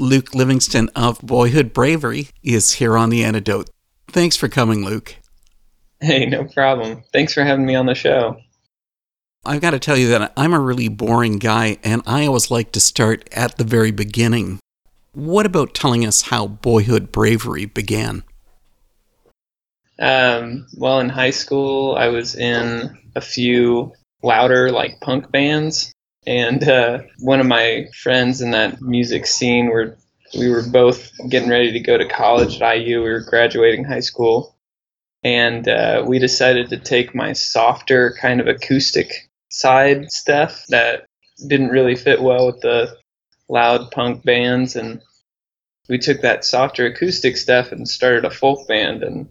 Luke Livingston of Boyhood Bravery is here on The Antidote. Thanks for coming, Luke. Hey, no problem. Thanks for having me on the show. I've got to tell you that I'm a really boring guy, and I always like to start at the very beginning. What about telling us how Boyhood Bravery began? Um, well, in high school, I was in a few louder, like punk bands, and uh, one of my friends in that music scene were we were both getting ready to go to college at IU. We were graduating high school, and uh, we decided to take my softer kind of acoustic side stuff that didn't really fit well with the loud punk bands. And we took that softer acoustic stuff and started a folk band. And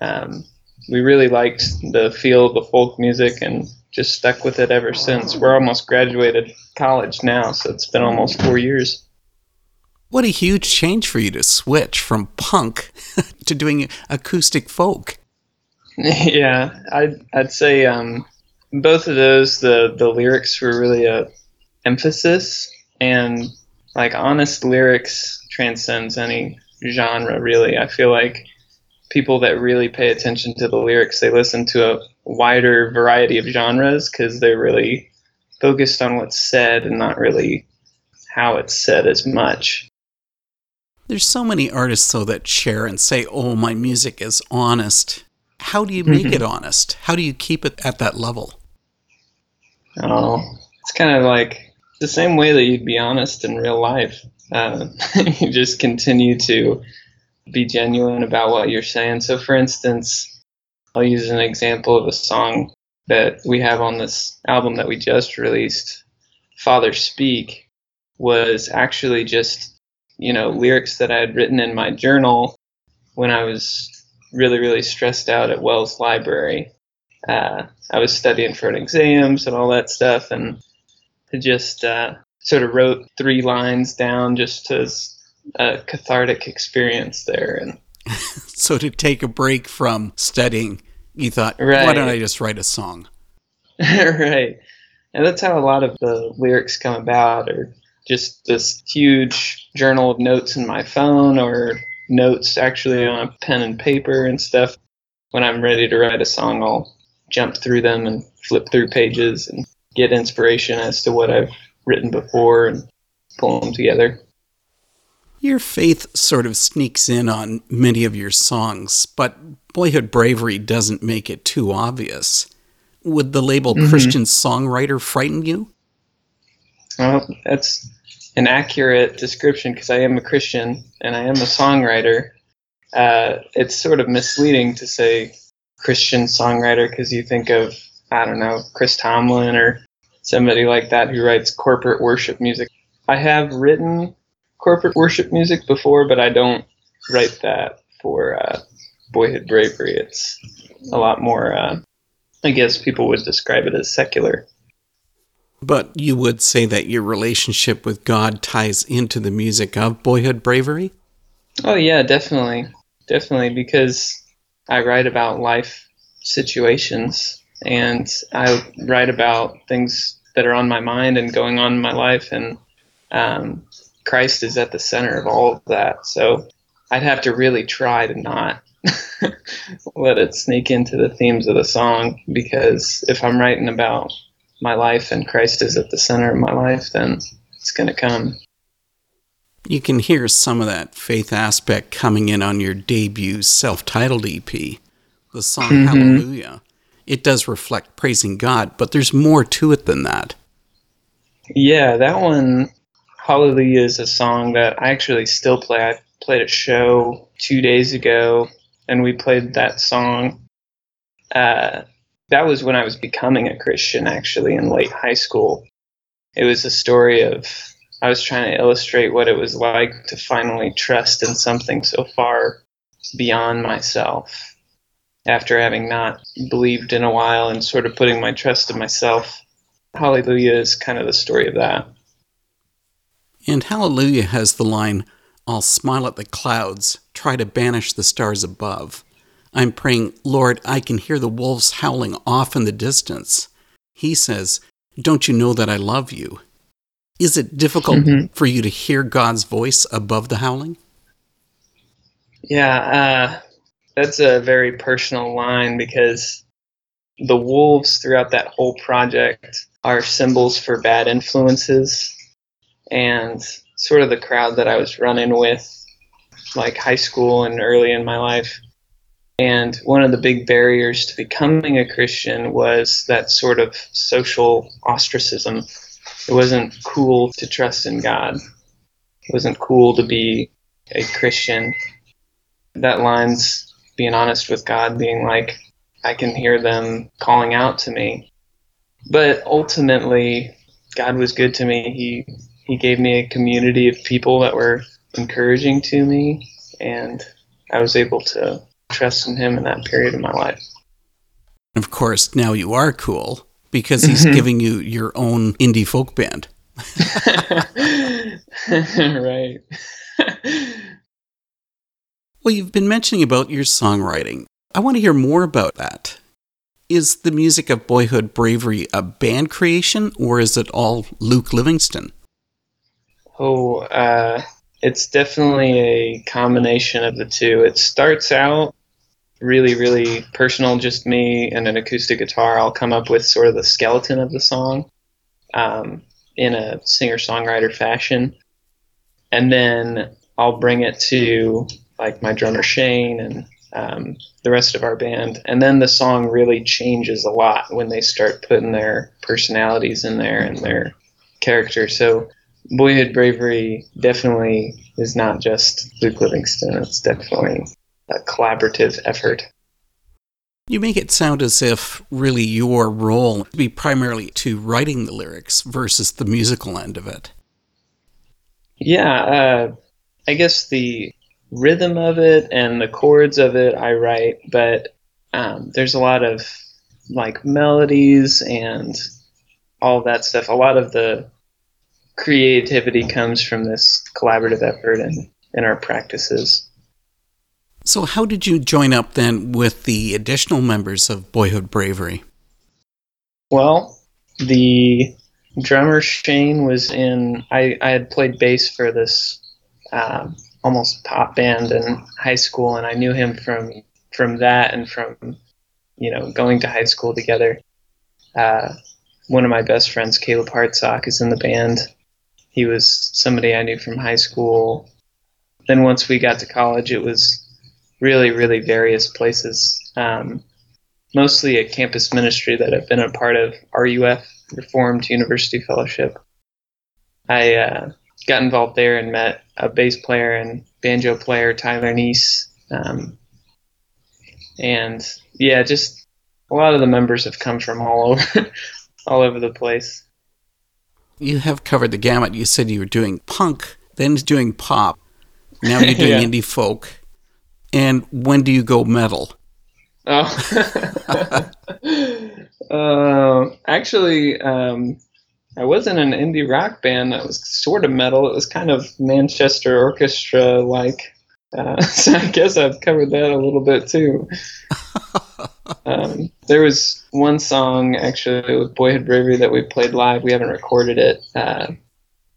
um, we really liked the feel of the folk music and just stuck with it ever since. We're almost graduated college now so it's been almost four years. What a huge change for you to switch from punk to doing acoustic folk. Yeah i'd, I'd say um, both of those the the lyrics were really a emphasis and like honest lyrics transcends any genre really. I feel like people that really pay attention to the lyrics they listen to a wider variety of genres because they're really focused on what's said and not really how it's said as much. There's so many artists though that share and say oh my music is honest. How do you make it honest? How do you keep it at that level? Oh, it's kind of like the same way that you'd be honest in real life. Uh, you just continue to be genuine about what you're saying. So, for instance, I'll use an example of a song that we have on this album that we just released. Father Speak was actually just, you know, lyrics that I had written in my journal when I was really, really stressed out at Wells Library uh, I was studying for an exams and all that stuff, and I just uh, sort of wrote three lines down just as a cathartic experience there. And so to take a break from studying, you thought, right. why don't I just write a song? right. And that's how a lot of the lyrics come about, or just this huge journal of notes in my phone, or notes actually on a pen and paper and stuff. When I'm ready to write a song, I'll jump through them and flip through pages and get inspiration as to what I've written before and pull them together. Your faith sort of sneaks in on many of your songs, but Boyhood Bravery doesn't make it too obvious. Would the label mm-hmm. Christian songwriter frighten you? Well, that's an accurate description because I am a Christian and I am a songwriter. Uh, it's sort of misleading to say Christian songwriter because you think of I don't know Chris Tomlin or somebody like that who writes corporate worship music. I have written corporate worship music before, but I don't write that for uh, Boyhood Bravery. It's a lot more. Uh, I guess people would describe it as secular. But you would say that your relationship with God ties into the music of Boyhood Bravery? Oh, yeah, definitely. Definitely, because I write about life situations and I write about things that are on my mind and going on in my life. And um, Christ is at the center of all of that. So I'd have to really try to not let it sneak into the themes of the song because if I'm writing about my life and Christ is at the center of my life, then it's going to come. You can hear some of that faith aspect coming in on your debut self titled EP, the song mm-hmm. Hallelujah. It does reflect praising God, but there's more to it than that. Yeah, that one, Hallelujah, is a song that I actually still play. I played a show two days ago, and we played that song. Uh, that was when I was becoming a Christian, actually, in late high school. It was a story of I was trying to illustrate what it was like to finally trust in something so far beyond myself after having not believed in a while and sort of putting my trust in myself. Hallelujah is kind of the story of that. And Hallelujah has the line, I'll smile at the clouds, try to banish the stars above. I'm praying, Lord, I can hear the wolves howling off in the distance. He says, Don't you know that I love you? Is it difficult mm-hmm. for you to hear God's voice above the howling? Yeah, uh, that's a very personal line because the wolves throughout that whole project are symbols for bad influences and sort of the crowd that I was running with, like high school and early in my life. And one of the big barriers to becoming a Christian was that sort of social ostracism. It wasn't cool to trust in God. It wasn't cool to be a Christian. That line's being honest with God, being like, I can hear them calling out to me. But ultimately, God was good to me. He he gave me a community of people that were encouraging to me, and I was able to trust in Him in that period of my life. Of course, now you are cool because He's mm-hmm. giving you your own indie folk band. right. well, you've been mentioning about your songwriting. I want to hear more about that. Is the music of Boyhood Bravery a band creation or is it all Luke Livingston? Oh, uh, it's definitely a combination of the two. It starts out really, really personal, just me and an acoustic guitar. I'll come up with sort of the skeleton of the song um, in a singer songwriter fashion. And then I'll bring it to like my drummer Shane and um, the rest of our band. And then the song really changes a lot when they start putting their personalities in there and their character. So Boyhood Bravery definitely is not just Luke Livingston. It's definitely a collaborative effort. You make it sound as if really your role would be primarily to writing the lyrics versus the musical end of it. Yeah, uh, I guess the rhythm of it and the chords of it I write, but um, there's a lot of like melodies and all that stuff. A lot of the creativity comes from this collaborative effort and in our practices. So, how did you join up then with the additional members of Boyhood Bravery? Well, the drummer Shane was in. I, I had played bass for this um, almost pop band in high school, and I knew him from from that and from you know going to high school together. Uh, one of my best friends, Caleb Hartsock, is in the band, he was somebody I knew from high school. Then once we got to college, it was really, really various places. Um, mostly a campus ministry that I've been a part of, RUF, Reformed University Fellowship. I uh, got involved there and met a bass player and banjo player, Tyler Neese. Um, and yeah, just a lot of the members have come from all over, all over the place you have covered the gamut. You said you were doing punk, then doing pop. Now you're doing yeah. indie folk. And when do you go metal? Oh, uh, actually, um, I was in an indie rock band that was sort of metal. It was kind of Manchester Orchestra like. Uh, so I guess I've covered that a little bit too. Um, there was one song actually with Boyhood Bravery that we played live. We haven't recorded it. Uh,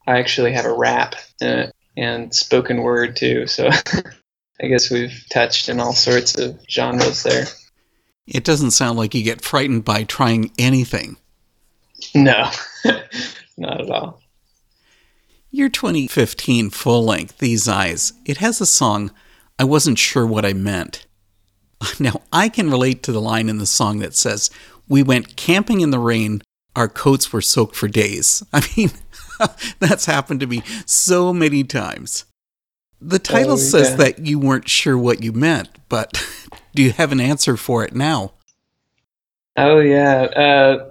I actually have a rap in it and spoken word too. So I guess we've touched in all sorts of genres there. It doesn't sound like you get frightened by trying anything. No, not at all. Your 2015 full length, These Eyes, it has a song, I Wasn't Sure What I Meant. Now, I can relate to the line in the song that says, We went camping in the rain, our coats were soaked for days. I mean, that's happened to me so many times. The title oh, says that you weren't sure what you meant, but do you have an answer for it now? Oh, yeah. Uh,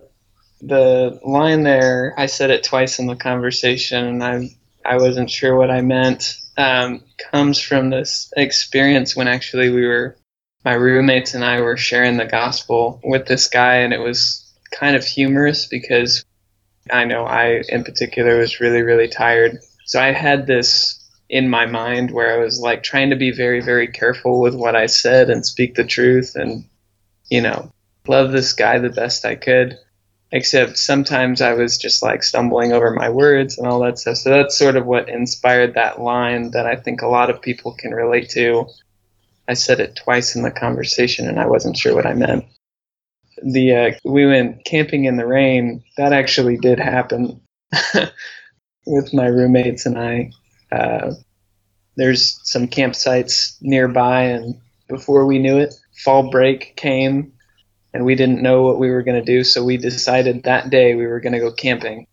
the line there, I said it twice in the conversation, and I, I wasn't sure what I meant, um, comes from this experience when actually we were my roommates and I were sharing the gospel with this guy, and it was kind of humorous because I know I, in particular, was really, really tired. So I had this in my mind where I was like trying to be very, very careful with what I said and speak the truth and, you know, love this guy the best I could. except sometimes I was just like stumbling over my words and all that stuff. So that's sort of what inspired that line that I think a lot of people can relate to. I said it twice in the conversation and I wasn't sure what I meant. The uh, we went camping in the rain. That actually did happen with my roommates and I. Uh, there's some campsites nearby, and before we knew it, fall break came and we didn't know what we were going to do. So we decided that day we were going to go camping,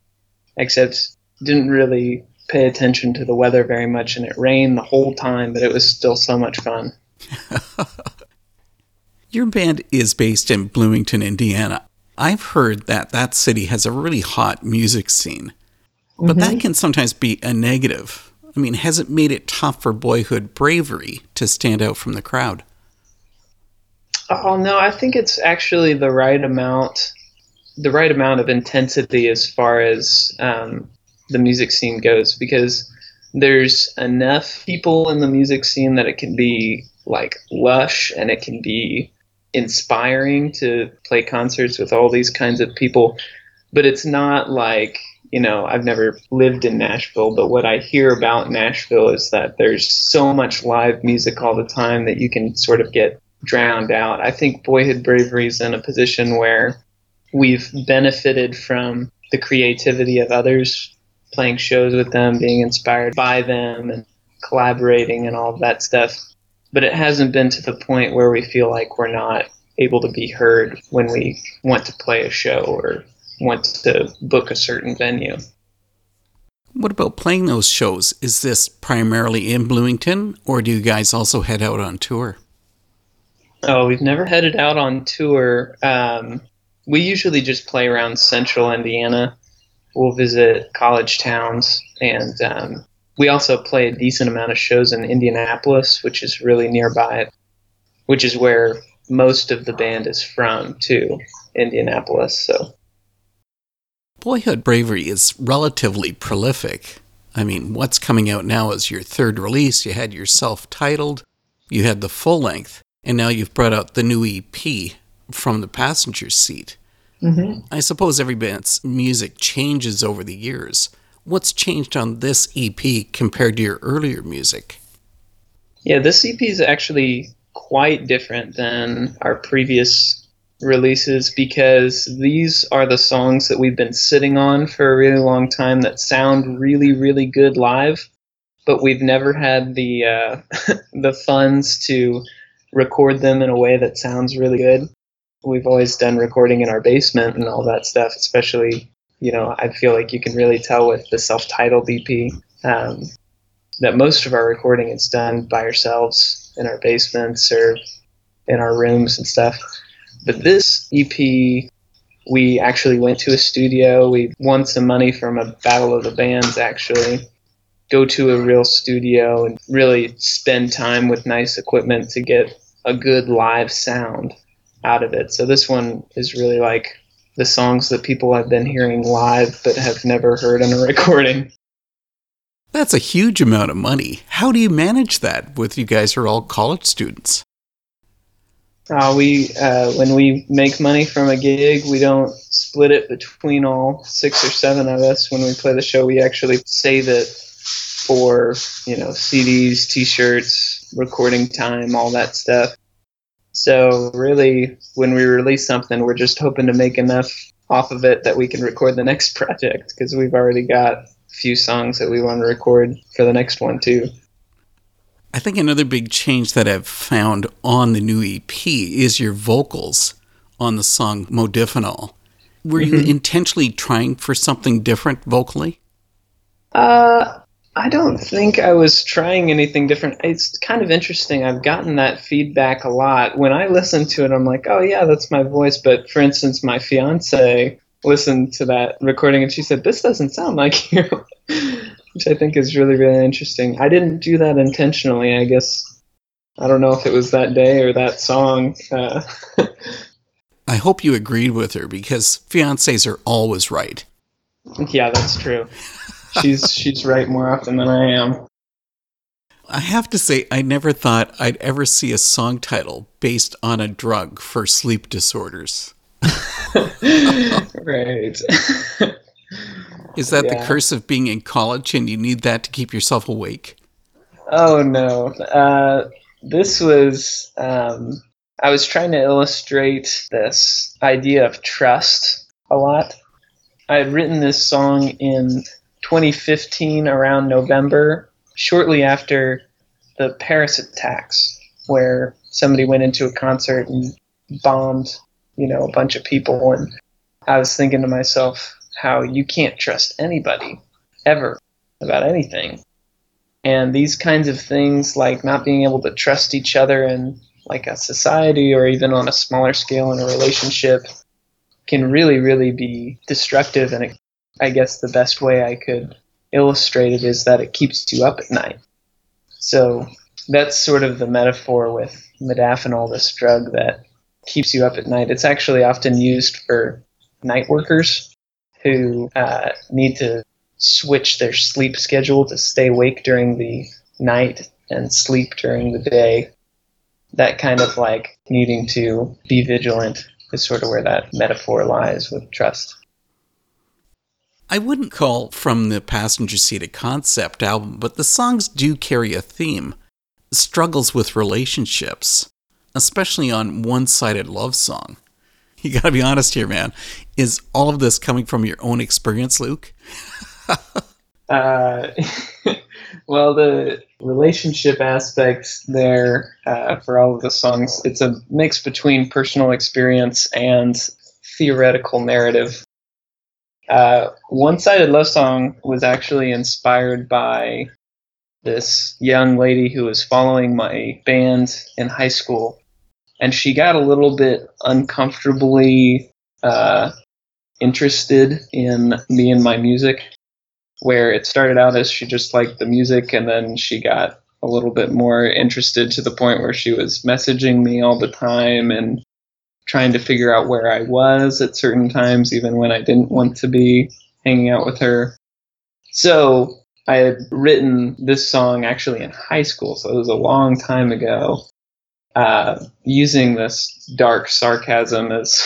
except didn't really pay attention to the weather very much. And it rained the whole time, but it was still so much fun. Your band is based in Bloomington, Indiana. I've heard that that city has a really hot music scene, but mm-hmm. that can sometimes be a negative. I mean, has it made it tough for boyhood bravery to stand out from the crowd? Oh no, I think it's actually the right amount, the right amount of intensity as far as um, the music scene goes, because there's enough people in the music scene that it can be like lush and it can be inspiring to play concerts with all these kinds of people, but it's not like you know, I've never lived in Nashville, but what I hear about Nashville is that there's so much live music all the time that you can sort of get drowned out. I think Boyhood Bravery is in a position where we've benefited from the creativity of others, playing shows with them, being inspired by them, and collaborating and all that stuff. But it hasn't been to the point where we feel like we're not able to be heard when we want to play a show or want to book a certain venue. What about playing those shows? Is this primarily in Bloomington, or do you guys also head out on tour? Oh, we've never headed out on tour. Um, we usually just play around central Indiana. We'll visit college towns, and um, we also play a decent amount of shows in Indianapolis, which is really nearby, which is where most of the band is from, too, Indianapolis. So, Boyhood Bravery is relatively prolific. I mean, what's coming out now is your third release. You had your self titled, you had the full length. And now you've brought out the new EP from the passenger seat. Mm-hmm. I suppose every band's music changes over the years. What's changed on this EP compared to your earlier music? Yeah, this EP is actually quite different than our previous releases because these are the songs that we've been sitting on for a really long time that sound really, really good live, but we've never had the uh, the funds to record them in a way that sounds really good. We've always done recording in our basement and all that stuff, especially, you know, I feel like you can really tell with the self titled EP um, that most of our recording is done by ourselves in our basements or in our rooms and stuff. But this EP, we actually went to a studio. We won some money from a Battle of the Bands, actually. Go to a real studio and really spend time with nice equipment to get a good live sound out of it. So this one is really like the songs that people have been hearing live but have never heard on a recording. That's a huge amount of money. How do you manage that with you guys are all college students? Uh, we uh, when we make money from a gig, we don't split it between all six or seven of us. When we play the show, we actually save it for you know CDs, T-shirts, recording time, all that stuff. So really, when we release something, we're just hoping to make enough off of it that we can record the next project because we've already got a few songs that we want to record for the next one too. I think another big change that I've found on the new EP is your vocals on the song Modafinil. Were mm-hmm. you intentionally trying for something different vocally? Uh, I don't think I was trying anything different. It's kind of interesting. I've gotten that feedback a lot. When I listen to it, I'm like, oh, yeah, that's my voice. But for instance, my fiance listened to that recording and she said, this doesn't sound like you, which I think is really, really interesting. I didn't do that intentionally, I guess. I don't know if it was that day or that song. Uh, I hope you agreed with her because fiancés are always right. Yeah, that's true she's she's right more often than I am. I have to say, I never thought I'd ever see a song title based on a drug for sleep disorders. right. Is that Yeah. the curse of being in college and you need that to keep yourself awake? Oh no. Uh, this was um, I was trying to illustrate this idea of trust a lot. I had written this song in 2015 around November, shortly after the Paris attacks, where somebody went into a concert and bombed, you know, a bunch of people. And I was thinking to myself how you can't trust anybody ever about anything. And these kinds of things, like not being able to trust each other in like a society or even on a smaller scale in a relationship, can really, really be destructive. And it, I guess the best way I could illustrate it is that it keeps you up at night. So that's sort of the metaphor with modafinil, this drug that keeps you up at night. It's actually often used for night workers who uh, need to switch their sleep schedule to stay awake during the night and sleep during the day. That kind of like needing to be vigilant is sort of where that metaphor lies with trust. I wouldn't call From the Passenger Seat a concept album, but the songs do carry a theme struggles with relationships, especially on one sided love song. You gotta be honest here, man. Is all of this coming from your own experience, Luke? Uh, well, the relationship aspect there uh, for all of the songs, it's a mix between personal experience and theoretical narrative. Uh, One Sided Love Song was actually inspired by this young lady who was following my band in high school, and she got a little bit uncomfortably uh, interested in me and my music where it started out as she just liked the music and then she got a little bit more interested to the point where she was messaging me all the time and trying to figure out where I was at certain times, even when I didn't want to be hanging out with her. So I had written this song actually in high school, so it was a long time ago, uh, using this dark sarcasm as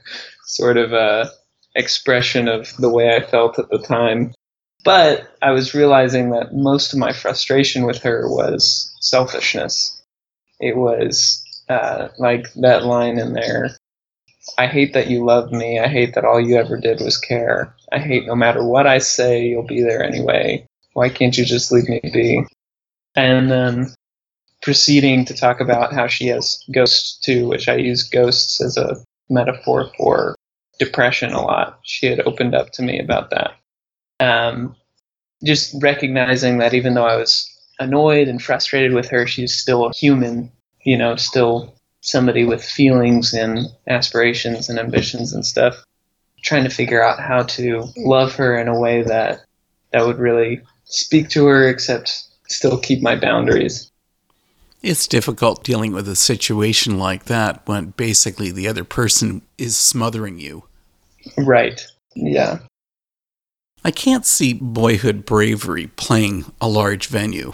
sort of a expression of the way I felt at the time. But I was realizing that most of my frustration with her was selfishness. It was uh, like that line in there I hate that you love me. I hate that all you ever did was care. I hate no matter what I say, you'll be there anyway. Why can't you just leave me be? And then proceeding to talk about how she has ghosts too, which I use ghosts as a metaphor for depression a lot. She had opened up to me about that. Um, just recognizing that even though I was annoyed and frustrated with her, she's still a human, you know, still somebody with feelings and aspirations and ambitions and stuff. Trying to figure out how to love her in a way that that would really speak to her, except still keep my boundaries. It's difficult dealing with a situation like that when basically the other person is smothering you. Right. Yeah. I can't see boyhood bravery playing a large venue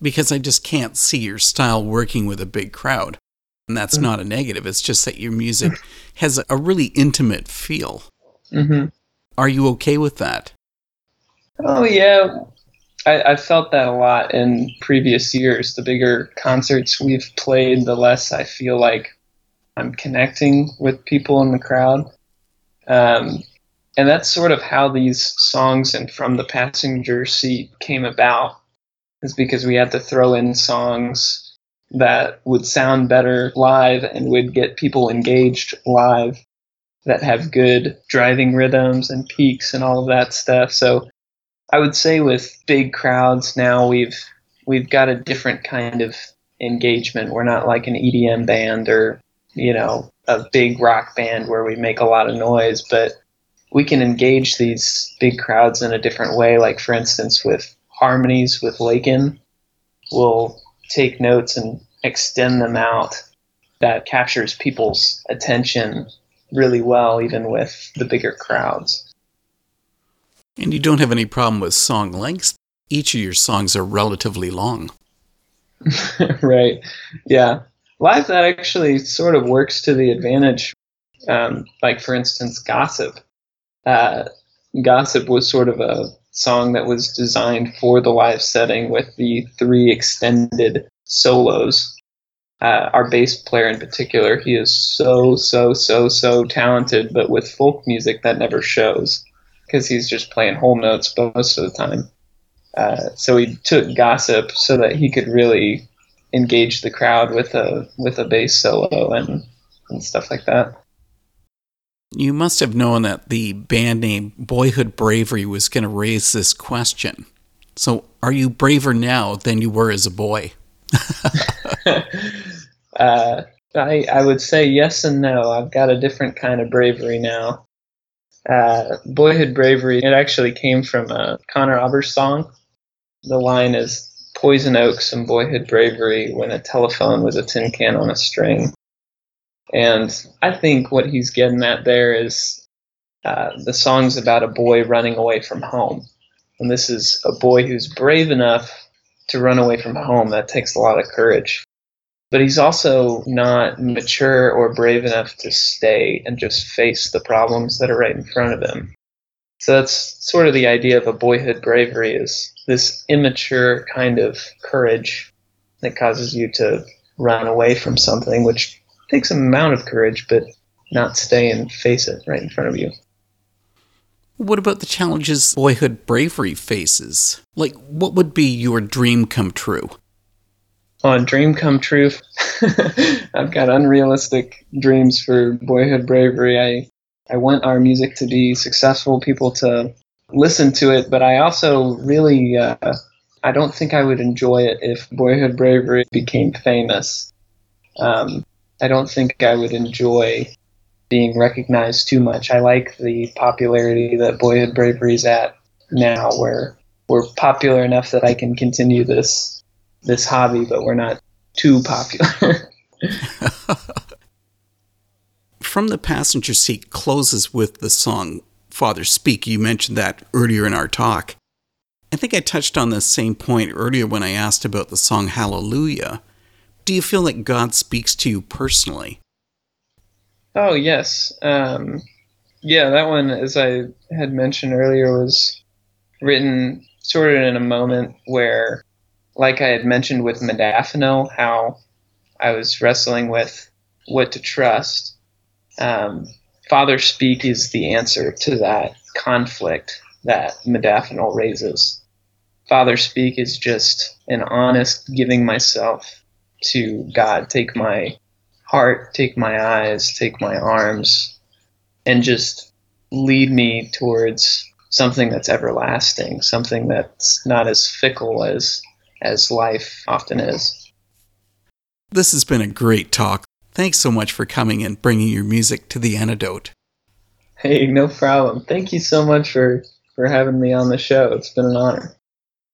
because I just can't see your style working with a big crowd. And that's not a negative, it's just that your music has a really intimate feel. hmm Are you okay with that? Oh yeah, I, I felt that a lot in previous years. The bigger concerts we've played, the less I feel like I'm connecting with people in the crowd. Um, and that's sort of how these songs and from the passenger seat came about, is because we had to throw in songs that would sound better live and would get people engaged live that have good driving rhythms and peaks and all of that stuff. So I would say with big crowds now we've we've got a different kind of engagement. We're not like an EDM band or you know a big rock band where we make a lot of noise, but we can engage these big crowds in a different way. Like for instance, with harmonies with Lakin, we'll take notes and extend them out. That captures people's attention really well, even with the bigger crowds. And you don't have any problem with song lengths. Each of your songs are relatively long. right. Yeah. Live that actually sort of works to the advantage. Um, like, for instance, Gossip. Uh, Gossip was sort of a song that was designed for the live setting with the three extended solos. Uh, our bass player in particular, he is so, so, so, so talented, but with folk music that never shows because he's just playing whole notes most of the time. Uh, so he took Gossip so that he could really engage the crowd with a with a bass solo and, and stuff like that. You must have known that the band name Boyhood Bravery was going to raise this question. So, are you braver now than you were as a boy? uh, I, I would say yes and no. I've got a different kind of bravery now. Uh, Boyhood Bravery, it actually came from a Conor Oberst song. The line is Poison Oaks and Boyhood Bravery when a telephone was a tin can on a string. And I think what he's getting at there is uh, the song's about a boy running away from home. And this is a boy who's brave enough to run away from home. That takes a lot of courage. But he's also not mature or brave enough to stay and just face the problems that are right in front of him. So that's sort of the idea of a boyhood bravery is this immature kind of courage that causes you to run away from something, which takes an amount of courage, but not stay and face it right in front of you. What about the challenges boyhood bravery faces? Like, what would be your dream come true? On oh, dream come true, I've got unrealistic dreams for boyhood bravery. I I want our music to be successful, people to listen to it, but I also really uh, I don't think I would enjoy it if Boyhood Bravery became famous. Um, I don't think I would enjoy being recognized too much. I like the popularity that Boyhood Bravery is at now, where we're popular enough that I can continue this this hobby, but we're not too popular. From the Passenger Seat closes with the song Father Speak. You mentioned that earlier in our talk. I think I touched on the same point earlier when I asked about the song Hallelujah. Do you feel like God speaks to you personally? Oh, yes. Um, yeah, that one, as I had mentioned earlier, was written sort of in a moment where, like I had mentioned with Modafinil, how I was wrestling with what to trust. Um, Father Speak is the answer to that conflict that modafinil raises. Father Speak is just an honest giving myself to God. Take my heart, take my eyes, take my arms, and just lead me towards something that's everlasting, something that's not as fickle as as life often is. This has been a great talk. Thanks so much for coming and bringing your music to the antidote. Hey, no problem. Thank you so much for, for having me on the show. It's been an honor.